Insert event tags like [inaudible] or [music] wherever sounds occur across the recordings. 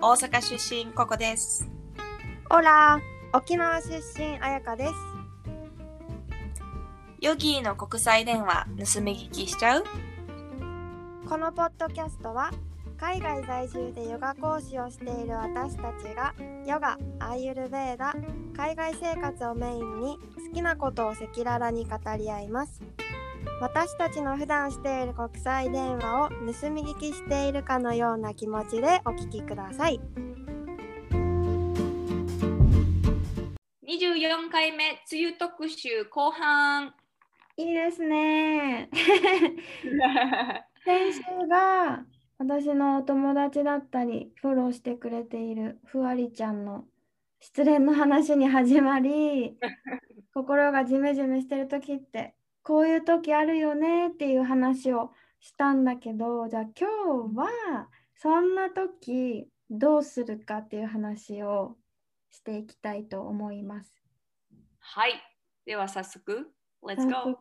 大阪出身ココです。オラ沖縄出身あやかです。ヨギーの国際電話盗み聞きしちゃう？このポッドキャストは海外在住でヨガ講師をしている私たちがヨガ、アーユルベーダ、海外生活をメインに好きなことを赤裸々に語り合います私たちの普段している国際電話を盗み聞きしているかのような気持ちでお聞きください。24回目梅雨特集後半。いいですね。[laughs] 先週が私のお友達だったりフォローしてくれているふわりちゃんの失恋の話に始まり [laughs] 心がジメジメしてる時ってこういう時あるよねっていう話をしたんだけどじゃあ今日はそんな時どうするかっていう話をしていきたいと思います。はい。では早速 Let's go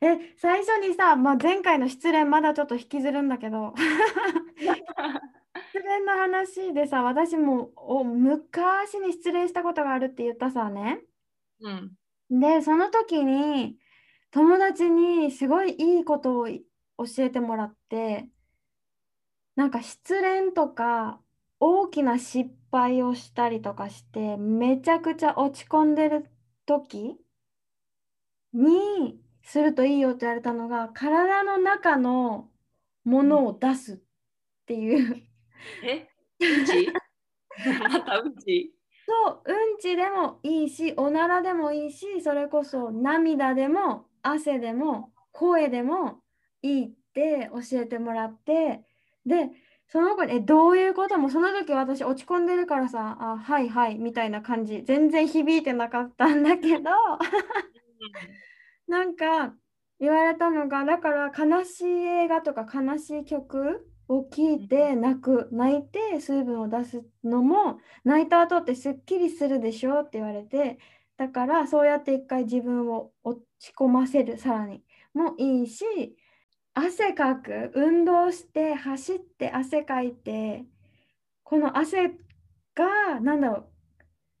え最初にさ、まあ、前回の失恋まだちょっと引きずるんだけど。[laughs] 失恋の話でさ私もお昔に失恋したことがあるって言ったさね。うんでその時に友達にすごいいいことをい教えてもらってなんか失恋とか大きな失敗をしたりとかしてめちゃくちゃ落ち込んでる時にするといいよって言われたのが体の中のものを出すっていう。え？うんちまたうんち？[laughs] そううんちでもいいしおならでもいいしそれこそ涙でも汗でも声でもいいって教えてもらってでその子に「えどういうこと?」もその時私落ち込んでるからさ「あはいはい」みたいな感じ全然響いてなかったんだけどなんか言われたのがだから悲しい映画とか悲しい曲を聴いて泣く泣いて水分を出すのも泣いた後ってすっきりするでしょって言われてだからそうやって一回自分を落ち込ませるさらにもいいし汗かく運動して走って汗かいてこの汗がなんだろう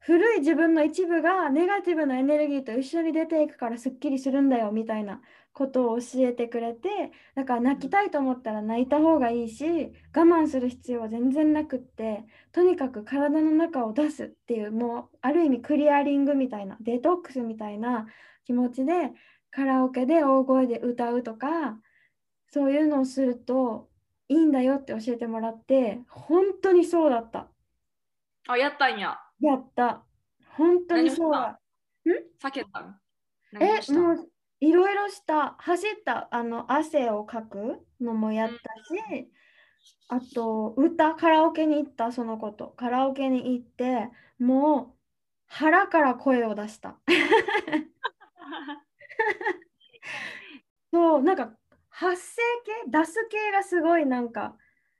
古い自分の一部がネガティブなエネルギーと一緒に出ていくからすっきりするんだよみたいなことを教えてくれてだから泣きたいと思ったら泣いた方がいいし我慢する必要は全然なくってとにかく体の中を出すっていうもうある意味クリアリングみたいなデトックスみたいな気持ちでカラオケで大声で歌うとかそういうのをするといいんだよって教えてもらって本当にそうだった。あやったんや。やった。本当にそうだ。避けたえもういろいろした走ったあの汗をかくのもやったし、あと歌カラオケに行ったそのこと。カラオケに行ってもう腹から声を出した。[laughs] そうなんか発声系出す系がすごいなんか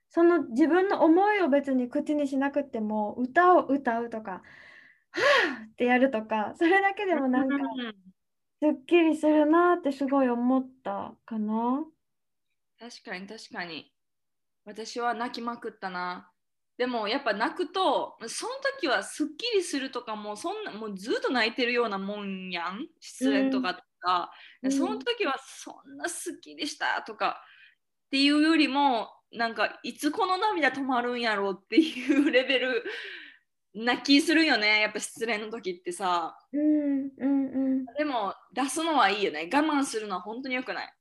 その自分の思いを別に口にしなくても歌を歌うとかはぁってやるとかそれだけでもなんかうんすっきりするなってすごい思ったかな？確かに確かに。私は泣きまくったな。でもやっぱ泣くとその時はすっきりするとかもうそんなもうずっと泣いてるようなもんやん。失恋とかとか、でうん。その時はそんなすっきりしたとか。っていうよりもなんかいつこの涙止まるんやろうっていうレベル泣きするよね。やっぱ失恋の時ってさ。うんうんうん。でも出すのはいいよね。我慢するのは本当に良くない。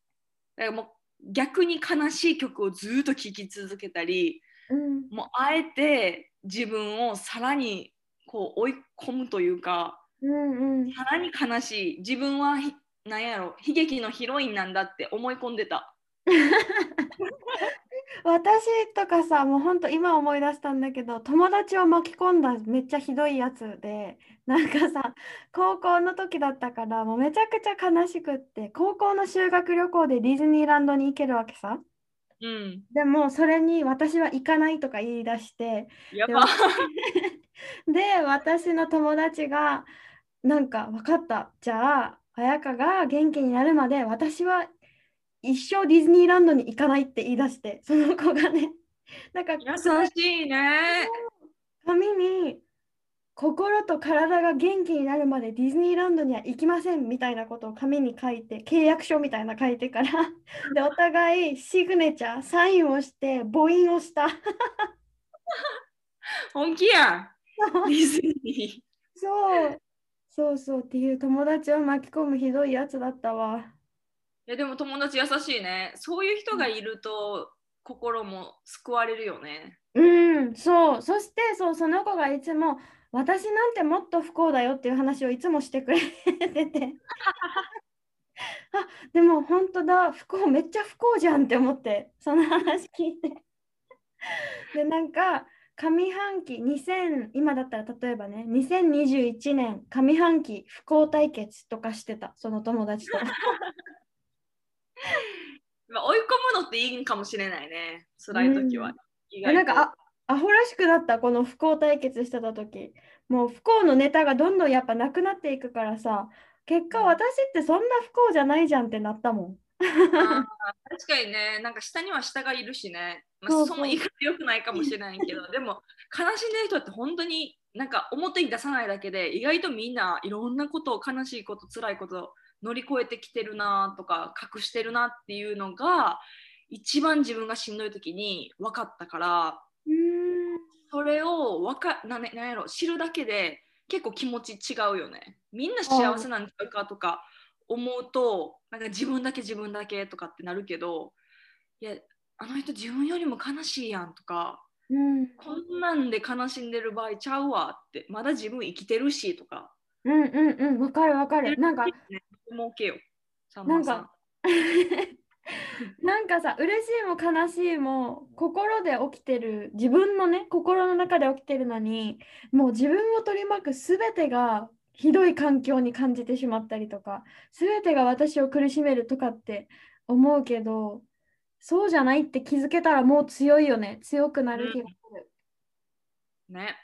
だからもう逆に悲しい曲をずっと聴き続けたりうん。もうあえて自分をさらにこう追い込むというかうんうん。さらに悲しい。自分はひなんやろ悲劇のヒロインなんだって思い込んでた [laughs] 私とかさもうほんと今思い出したんだけど友達を巻き込んだめっちゃひどいやつでなんかさ高校の時だったからもうめちゃくちゃ悲しくって高校の修学旅行でディズニーランドに行けるわけさ。うん。でもそれに私は行かないとか言い出してやば。で [laughs] 私の友達がなんか分かった。じゃあ彩香が元気になるまで私は一生ディズニーランドに行かないって言い出してその子がね [laughs] なんか優しいね。紙に心と体が元気になるまでディズニーランドには行きませんみたいなことを紙に書いて契約書みたいな書いてからでお互いシグネチャーサインをして母音をした本気やん。ディズニそうそうそうっていう友達を巻き込むひどいやつだったわー。いやでも友達優しいね。そういう人がいると心も救われるよね。うんそう。そしてそうその子がいつも私なんてもっと不幸だよっていう話をいつもしてくれてて。[laughs] あでも本当だ。不幸めっちゃ不幸じゃんって思ってその話聞いて。でなんか上半期2000今だったら例えばね2021年上半期不幸対決とかしてたその友達と [laughs] [laughs] まあ、追い込むのっていいんかもしれないね。辛い時は。意外とえなんかあアホらしくなったこの不幸対決してた時もう不幸のネタがどんどんやっぱなくなっていくからさ結果私ってそんな不幸じゃないじゃんってなったもん。[laughs] 確かにね、なんか下には下がいるしね。まあ、その言い方良くないかもしれないけど、[laughs] でも悲しんでる人って本当になんか表に出さないだけで意外とみんないろんなことを悲しいこと辛いこと乗り越えてきてるなとか隠してるなっていうのが一番自分がしんどい時に分かったからそれをわかな、ね、なんやろ知るだけで結構気持ち違うよね。みんな幸せなんちゃうかとか思うとなんか自分だけ自分だけとかってなるけどいやあの人自分よりも悲しいやんとかうんこんなんで悲しんでる場合ちゃうわってまだ自分生きてるしとかうんうんうんわかるわかるなんかね思うけよ。さんまさんなんかなんかさ嬉しいも悲しいも心で起きてる自分のね心の中で起きてるのにもう自分を取り巻く全てがひどい環境に感じてしまったりとか全てが私を苦しめるとかって思うけどそうじゃないって気づけたらもう強いよね強くなる気がする。ね。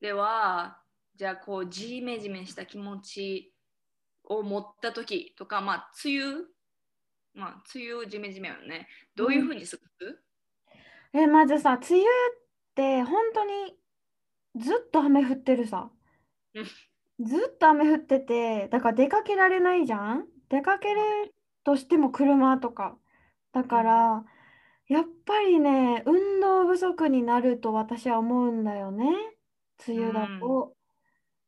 では、じゃあこうじめじめした気持ちを持った時とか、まあ梅雨、まあ梅雨じめじめよね。どういうふうにす？る、えまずさ梅雨って本当にずっと雨降ってるさ。うん。ずっと雨降っててだから出かけられないじゃん？出かけるとしても車とか。だからやっぱりね運動不足になると私は思うんだよね。梅雨だと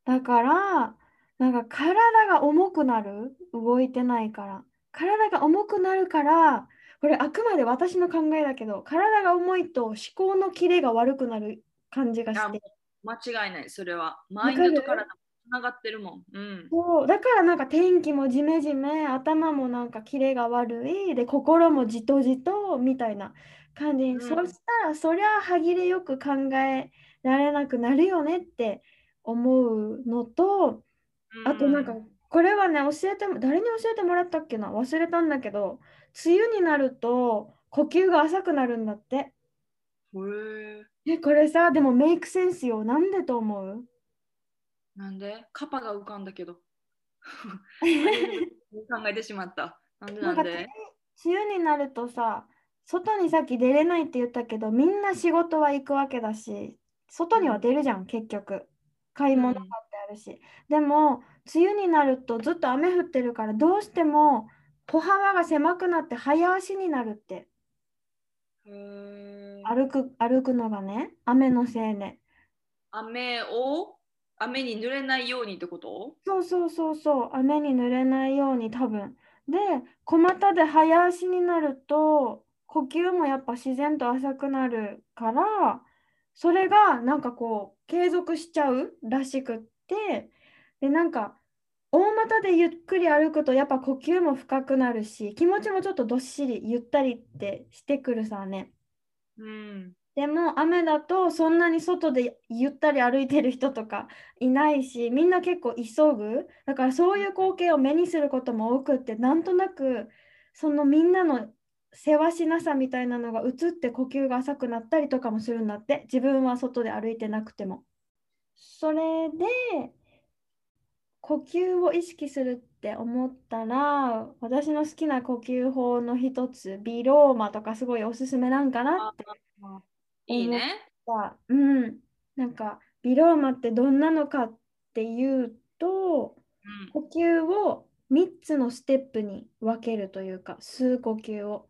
だからなんか体が重くなる？動いてないから。体が重くなるからこれあくまで私の考えだけど体が重いと思考のキレが悪くなる感じがして。間違いない、それは。マインドと体もつながってるもん。うん。そう。だからなんか天気もジメジメ頭もなんかキレが悪い。で心もじとじとみたいな感じに、うん。そしたらそりゃ歯切れよく考えられなくなるよねって思うのとあとなんかこれはね教えても誰に教えてもらったっけな？忘れたんだけど梅雨になると呼吸が浅くなるんだって。え。え、これさ、でもメイクセンスよ。なんでと思う？なんで？カパが浮かんだけど。[laughs] 考えてしまった。なんでなんで？梅雨になるとさ、外にさっき出れないって言ったけど、みんな仕事は行くわけだし、外には出るじゃん、結局。買い物だってあるし。でも、梅雨になるとずっと雨降ってるから、どうしても歩幅が狭くなって早足になるって。歩く、歩くのがね、雨のせいで。雨を雨に濡れないようにってこと？そうそうそうそう、雨に濡れないように多分。で、小股で早足になると、呼吸もやっぱ自然と浅くなるから、それがなんかこう、継続しちゃうらしくって、で、なんか、大股でゆっくり歩くとやっぱ呼吸も深くなるし、気持ちもちょっとどっしりゆったりってしてくるさね。うん。でも雨だとそんなに外でゆったり歩いてる人とかいないしみんな結構急ぐだからそういう光景を目にすることも多くってなんとなくそのみんなのせわしなさみたいなのが移って呼吸が浅くなったりとかもするんだって自分は外で歩いてなくても。それで呼吸を意識するって思ったら、私の好きな呼吸法の一つ、ビローマとかすごいおすすめなんかなっていいね。さ、うん、なんかビローマってどんなのかっていうと、うん呼吸を3つのステップに分けるというか、吸う呼吸を。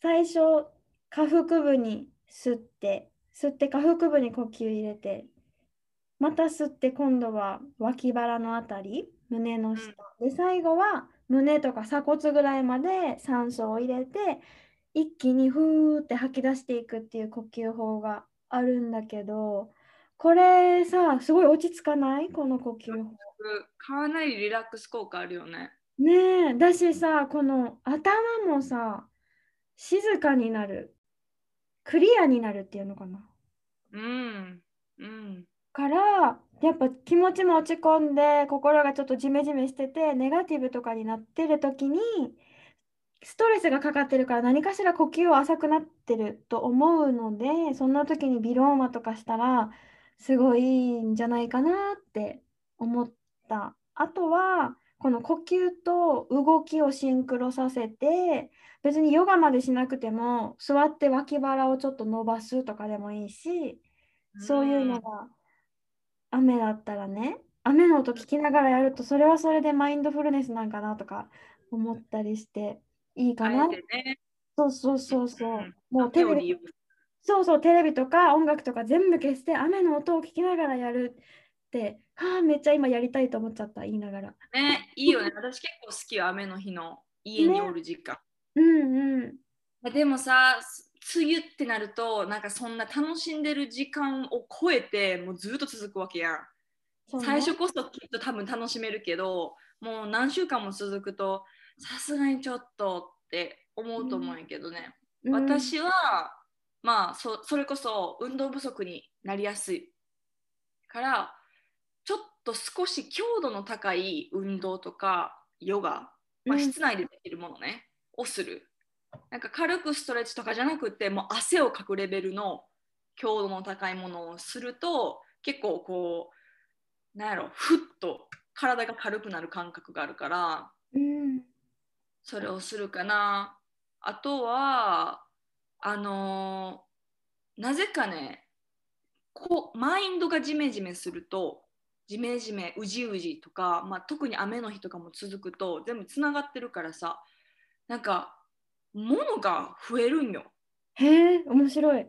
最初、下腹部に吸って、吸って下腹部に呼吸入れて、また吸って今度は脇腹のあたり、胸の下。で、最後は胸とか鎖骨ぐらいまで酸素を入れて、一気にふーって吐き出していくっていう呼吸法があるんだけど、これさ、すごい落ち着かない？この呼吸法。かなりリラックス効果あるよね。ねえ、だしさ、この頭もさ、静かになる。クリアになるっていうのかな。うん。うん。から、やっぱ気持ちも落ち込んで、心がちょっとジメジメしてて、ネガティブとかになってる時に、ストレスがかかってるから何かしら呼吸は浅くなってると思うので、そんな時にビローマとかしたら、すごいいいんじゃないかなって思った。あとは、この呼吸と動きをシンクロさせて、別にヨガまでしなくても、座って脇腹をちょっと伸ばすとかでもいいし、そういうのが雨だったらね、雨の音聞きながらやると、それはそれでマインドフルネスなんかなとか思ったりしていいかな。ね。そうそうそうそう。うん。もうテレビ、そうそう、テレビとか音楽とか全部消して雨の音を聞きながらやるはあ、めっちゃ今やりたいと思っちゃった、言いながら。ね、いいよね。[laughs] 私結構好きよ、雨の日の家におる時間。うんうん。でもさ、梅雨ってなると、なんかそんな楽しんでる時間を超えて、もうずっと続くわけやん。ね最初こそきっと多分楽しめるけど、もう何週間も続くと、さすがにちょっとって思うと思うんやけどね。うん私は、まあそ、それこそ運動不足になりやすいから、ちょっと少し強度の高い運動とかヨガ、まあ、うん室内でできるものね、をする。なんか軽くストレッチとかじゃなくて、もう汗をかくレベルの強度の高いものをすると、結構こう、なんやろ、ふっと体が軽くなる感覚があるから、うんそれをするかな。あとは、あのーなぜかねこう、マインドがジメジメすると、ジメジメ、うじうじとか、まあ、特に雨の日とかも続くと、全部つながってるからさ、なんか、物が増えるんよ。へえ、面白い。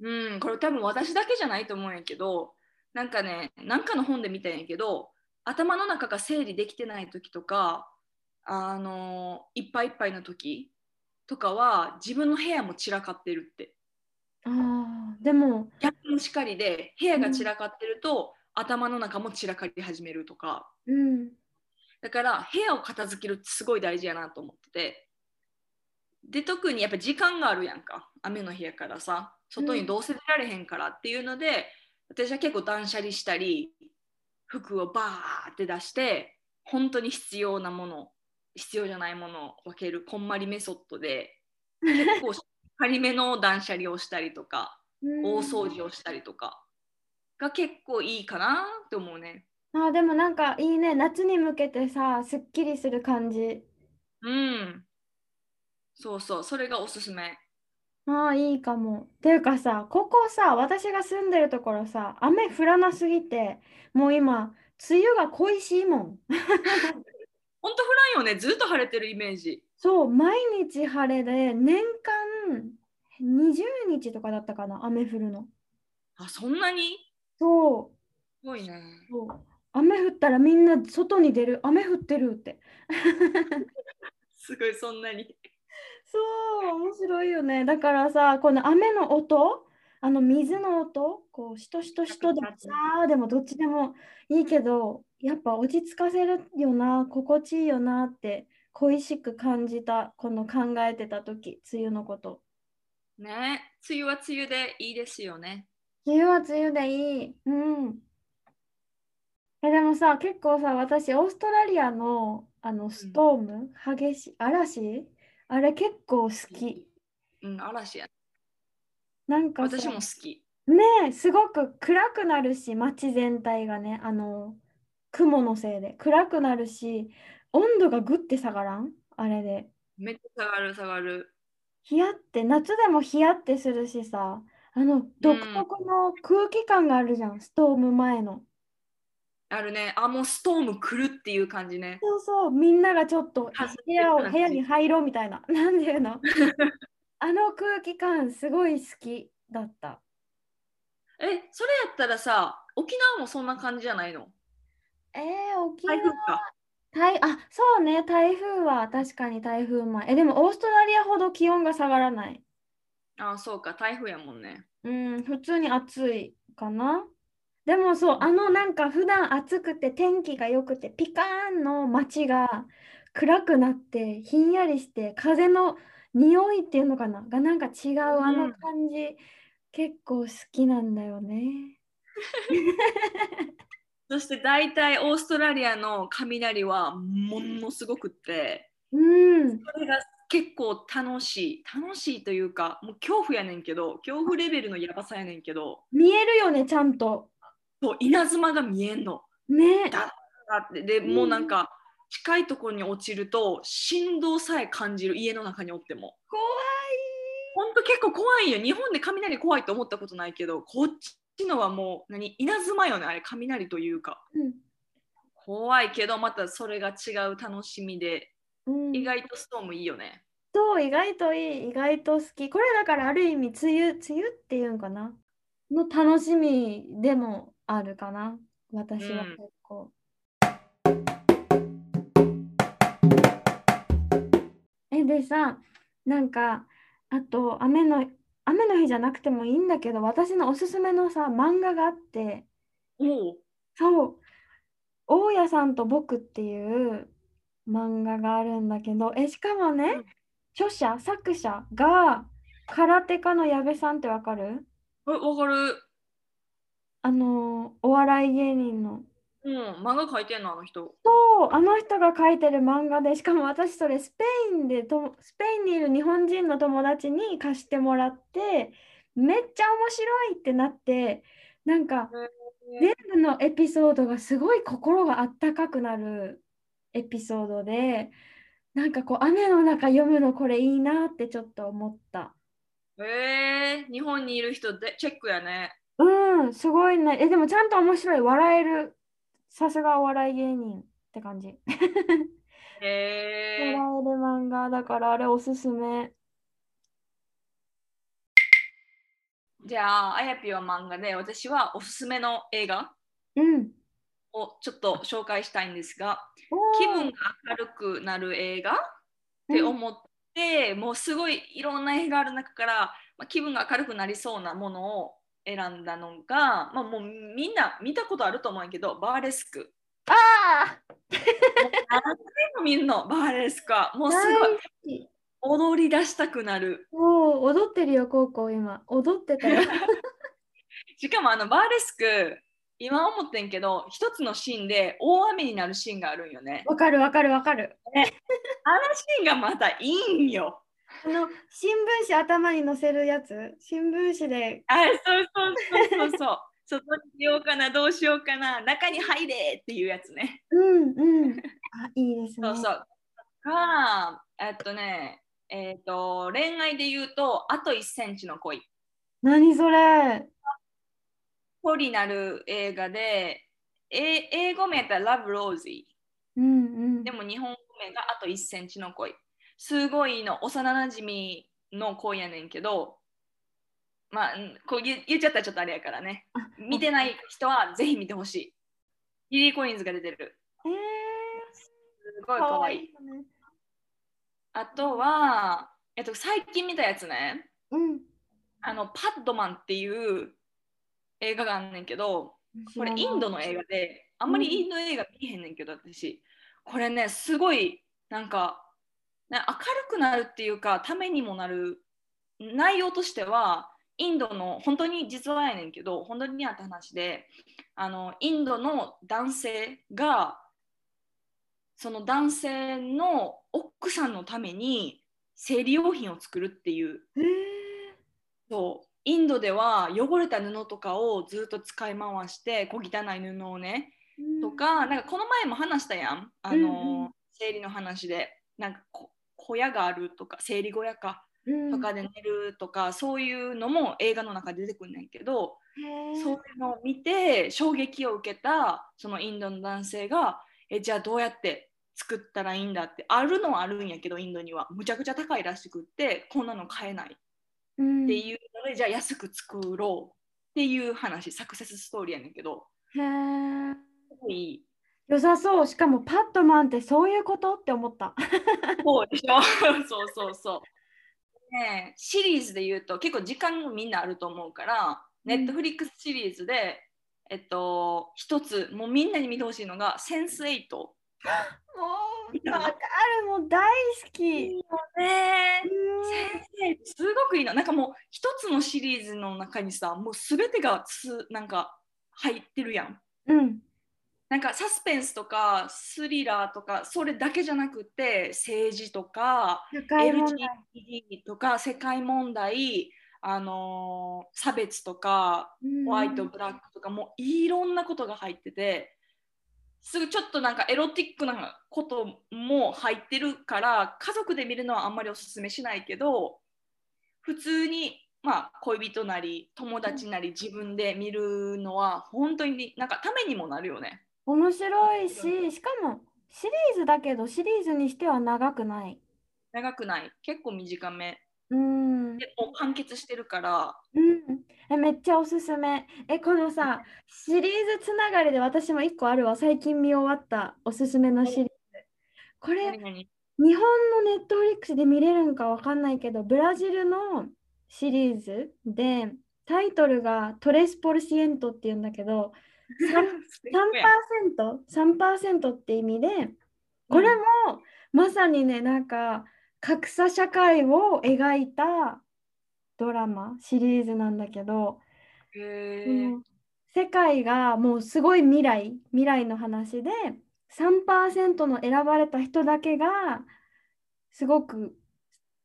うん、これ多分私だけじゃないと思うんやけど、なんかね、なんかの本で見たんやけど、頭の中が整理できてない時とか、あのいっぱいいっぱいの時とかは自分の部屋も散らかってるって。ああ、でも、逆もしかりで部屋が散らかってると、頭の中も散らかり始めるとか。うん。だから部屋を片付けるってすごい大事やなと思ってて。で、特にやっぱ時間があるやんか。雨の日やからさ。外にどうせ出られへんからっていうので、私は結構断捨離したり、服をバーって出して、本当に必要なもの、必要じゃないものを分けるこんまりメソッドで、[laughs] 結構しっかりめの断捨離をしたりとか、大掃除をしたりとかが結構いいかなって思うね。あーでもなんかいいね。夏に向けてさ、すっきりする感じ。うん。そうそう、それがおすすめ。ああ、いいかも。ていうかさ、ここさ、私が住んでるところさ、雨降らなすぎて、もう今、梅雨が恋しいもん。[laughs] ほんと降らんよね、ずっと晴れてるイメージ。そう、毎日晴れで、年間20日とかだったかな、雨降るの。あ、そんなに？そう、すごいね。そう。雨降ったらみんな外に出る。雨降ってるって。すごい、そんなに。そう、面白いよね。だからさ、この雨の音、あの水の音、こう、しとしとしとでもさーでもどっちでもいいけど、やっぱ落ち着かせるよな、心地いいよなって、恋しく感じた、この考えてた時、梅雨のこと。ね、梅雨は梅雨でいいですよね。梅雨は梅雨でいい。うん。え、でもさ、結構さ、私、オーストラリアの、あのストーム、激しい、嵐？あれ結構好き。うん、嵐や。なんかさ、私も好き。ねえ、すごく暗くなるし、街全体がね、あの、雲のせいで暗くなるし温度がぐって下がらん？あれでめっちゃ下がる下がる。ヒヤって夏でもヒヤってするしさあの独特の空気感があるじゃん、ストーム前の。あるね。あ、もうストーム来るっていう感じね。そうそう。みんながちょっと部屋を部屋に入ろうみたいな。[laughs] なんていうの？[laughs] あの空気感すごい好きだった。え、それやったらさ、沖縄もそんな感じじゃないの？えー、沖台縄風か。台あそうね。台風は確かに台風前。えでもオーストラリアほど気温が下がらないあ、そうか、台風やもんね。うん普通に暑いかな。でもそうあのなんか普段暑くて天気が良くてピカーンの街が暗くなってひんやりして風の匂いっていうのかな？がなんか違うあのうん。感じ、結構好きなんだよね。[laughs] そして大体オーストラリアの雷はものすごくって、うん、それが結構楽しい。楽しいというか、もう恐怖やねんけど、恐怖レベルのやばさやねんけど、見えるよねちゃんと。そう稲妻が見えんの。ね。だってでもうなんか近いところに落ちると振動さえ感じる家の中におっても。怖ほんと結構怖いよ。日本で雷怖いと思ったことないけど、こっちのはもう何稲妻よね、あれ雷というか。い。うん怖いけど、またそれが違う楽しみで、うん、意外とストームいいよね。そう意外といい。意外と好き。これだからある意味梅雨梅雨っていうんかな？の楽しみでもあるかな。私はうん。結構、えでさなんかあと雨の雨の日じゃなくてもいいんだけど私のおすすめのさ漫画があって。おお。そう。大家さんと僕っていう漫画があるんだけどえしかもね、うん。著者作者が空手家の矢部さんってわかる？え、わかる。あのお笑い芸人の。うん、漫画描いてんの、あの人。そうあの人が書いてる漫画でしかも私それスペインでとスペインにいる日本人の友達に貸してもらってめっちゃ面白いってなってなんか全部のエピソードがすごい心があったかくなるエピソードでなんかこう雨の中読むのこれいいなってちょっと思った。えー、日本にいる人でチェックやね。うんすごいね。えでもちゃんと面白い。笑える。さすがお笑い芸人って感じ。え [laughs] 笑える漫画だからあれおすすめ。ー、じゃあ、あやぴは漫画で、私はおすすめの映画。うんをちょっと紹介したいんですが、お気ー分が明るくなる映画？って思って、もうすごいいろんな映画ある中から、まあ、気分が明るくなりそうなものを選んだのが、まあ、もうみんな見たことあると思うんやけど、バーレスク。あ何回も見るの、バーレスクは。もーうすごい。踊り出したくなる。もう踊ってるよ高校今。踊ってたよ。[laughs] しかもあのバーレスク、今思ってんけど、一つのシーンで大雨になるシーンがあるんよね。わかるわかるわかるあのシーンがまたいいんよ。あの新聞紙頭に載せるやつ？新聞紙であ、そうそうそうそうそう。[laughs] 外に出ようかな、どうしようかな、中に入れっていうやつね。うんうん [laughs] あいいですねそうそう。が、えっとね、えっと、恋愛で言うと、あと1センチの恋。何それ？ポリなる映画で、え英語名やったら Love Rosie。うんうんでも日本語名があと1センチの恋。すごいの幼なじみの恋やねんけど、まあ、うんこう言言っちゃったらちょっとあれやからね。あ見てない人はぜひ見てほしい。リリー・コリンズが出てる。えーすごいかわいい。よねあとは、えっと、最近見たやつね。うんあの、パッドマンっていう映画があんねんけど、これインドの映画で、あんまりインド映画見えへんねんけど、私。これね、すごい、なんか、ね明るくなるっていうか、ためにもなる内容としては、インドの、本当に実はやねんけど、本当にあった話で、あの、インドの男性が、その男性の奥さんのために生理用品を作るっていう。えー。そうインドでは汚れた布とかをずっと使い回して小汚い布をねとかなんかこの前も話したやん。あの、うんうん。生理の話で。なんかこ小屋があるとか生理小屋かうん。とかで寝るとか、そういうのも映画の中で出てくるんねんけど、そういうのを見て衝撃を受けたそのインドの男性がえじゃあどうやって作ったらいいんだってあるのはあるんやけどインドには。むちゃくちゃ高いらしくってこんなの買えない。っうん。ていうので、じゃあ安く作ろうっていう話サクセスストーリーやねんけどへーすごい良さそう。しかもパットマンってそういうことって思った。そうでしょ？[laughs] そうそうそう。ねえシリーズで言うと結構時間もみんなあると思うから、ネットフリックスシリーズで、えっと、一つもうみんなに見てほしいのがセンスエイト。もうわかる。もう大好き。ね先生すごくいいの。なんかもう一つのシリーズの中にさもう全てがつなんか入ってるやん。うん。なんかサスペンスとかスリラーとかそれだけじゃなくて政治とか LGBT とか世界問題、あのー差別とかうんホワイトブラックとかもういろんなことが入っててすぐちょっとなんかエロティックなことも入ってるから家族で見るのはあんまりおすすめしないけど普通にまあ恋人なり友達なり自分で見るのは本当になんかためにもなるよね。面白いし、しかもシリーズだけどシリーズにしては長くない。長くない結構短めうん。でもう完結してるから。うん、えめっちゃおすすめ。え、このさ、シリーズつながりで私も1個あるわ。最近見終わったおすすめのシリーズ。これ、日本のネットフリックスで見れるんかわかんないけど、ブラジルのシリーズで、タイトルがトレスポルシエントっていうんだけど、[laughs] 3%、3%って意味で、これもまさにね、なんか格差社会を描いたドラマ、シリーズなんだけど、世界がもうすごい未来、未来の話で、3%の選ばれた人だけがすごく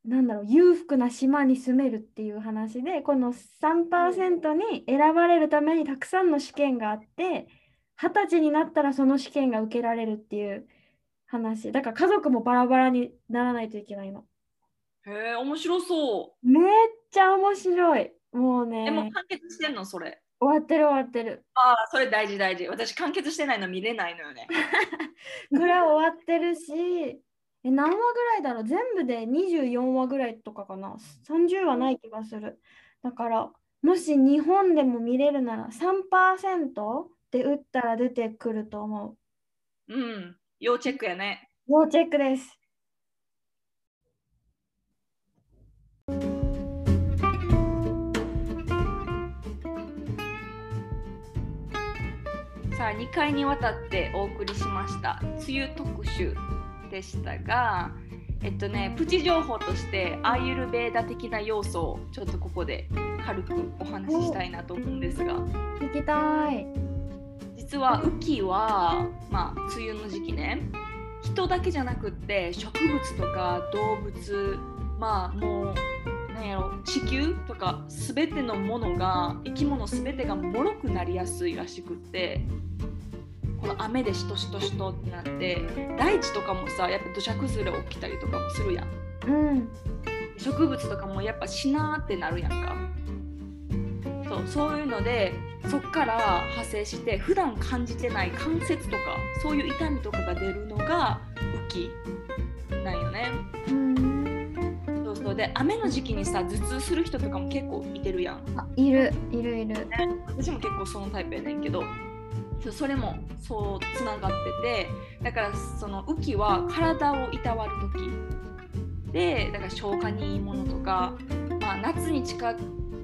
なんだろう裕福な島に住めるっていう話でこの3%に選ばれるためにたくさんの試験があって二十歳になったらその試験が受けられるっていう話。だから家族もバラバラにならないといけないの。へえ面白そめっちゃ面白いもうう。ねでも完結してんの？それ。終わってる終わってるああ、それ大事大事。私完結してないの見れないのよね。[laughs] これは終わってるしえ何話ぐらいだろう？全部で24話ぐらいとかかな30話ない気がするだからもし日本でも見れるなら3%って打ったら出てくると思うん。要チェックやね。う要チェックですさあ、2回にわたってお送りしました。梅雨特集でしたが、えっとね、プチ情報としてアーユルベーダ的な要素をちょっとここで軽くお話ししたいなと思うんですが、行きたい実は雨季は、まあ、梅雨の時期ね人だけじゃなくって植物とか動物まあもうなんやろ地球とか全てのものが生き物全てが脆くなりやすいらしくってこの雨でしとしとしとってなって大地とかもさやっぱ土砂崩れ起きたりとかもするやん。うん。植物とかもやっぱしなーってなるやんか。そうそういうのでそっから派生して普段感じてない関節とかそういう痛みとかが出るのが雨季なんよね。うんで雨の時期にさ頭痛する人とかも結構いてるやん。あいるいるいる。私も結構そのタイプやねんけどそれもそうつながっててだからその雨季は体をいたわる時。でだから消化にいいものとか、まあ、夏に近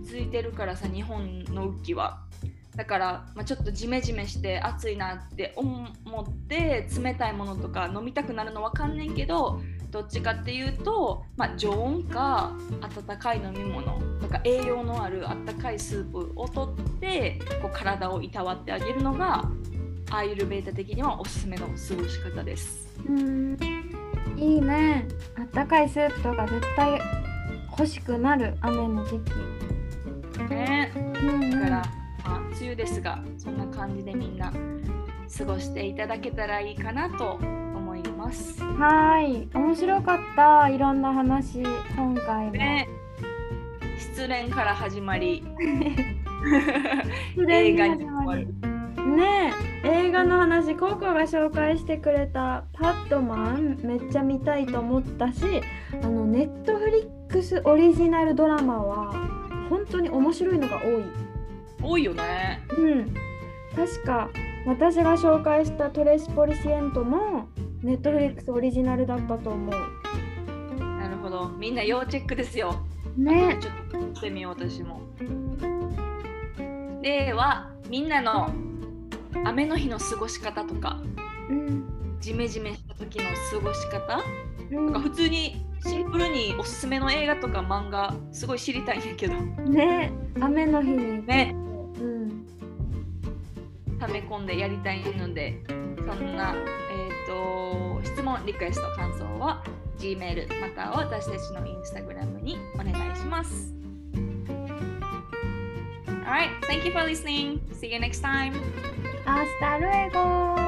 づいてるからさ日本の雨季は。だから、まあ、ちょっとジメジメして暑いなって思って冷たいものとか飲みたくなるのわかんねんけどどっちかっていうと、まあ、常温か温かい飲み物とか栄養のあるあったかいスープをとってこう体をいたわってあげるのがアーユルベータ的にはおすすめの過ごし方です。うん。いいね。あったかいスープとか絶対欲しくなる雨の時期。ね、うんうん。だから、まあ、梅雨ですがそんな感じでみんな過ごしていただけたらいいかなと思います。はい、面白かった。いろんな話、今回も。ね、失恋から始まり [laughs] 映画に始まり。ねえ映画の話ココが紹介してくれた「パットマン」めっちゃ見たいと思ったしあのネットフリックスオリジナルドラマは本当に面白いのが多い。多いよね。うん、確か私が紹介した「トレス・ポリシエント」もネットフリックスオリジナルだったと思う。なるほど。みんな要チェックですよ。ねちょっとしてみよう私も。ではみんなの雨の日の過ごし方とかうんジメジメした時の過ごし方うんとか普通にシンプルにおすすめの映画とか漫画すごい知りたいんやけどね雨の日にねうん溜め込んでやりたいのでそんな、えー、と質問リクエスト感想は Gmail または私たちの Instagram にお願いします Alright, thank you for listening. See you next time. Hasta luego!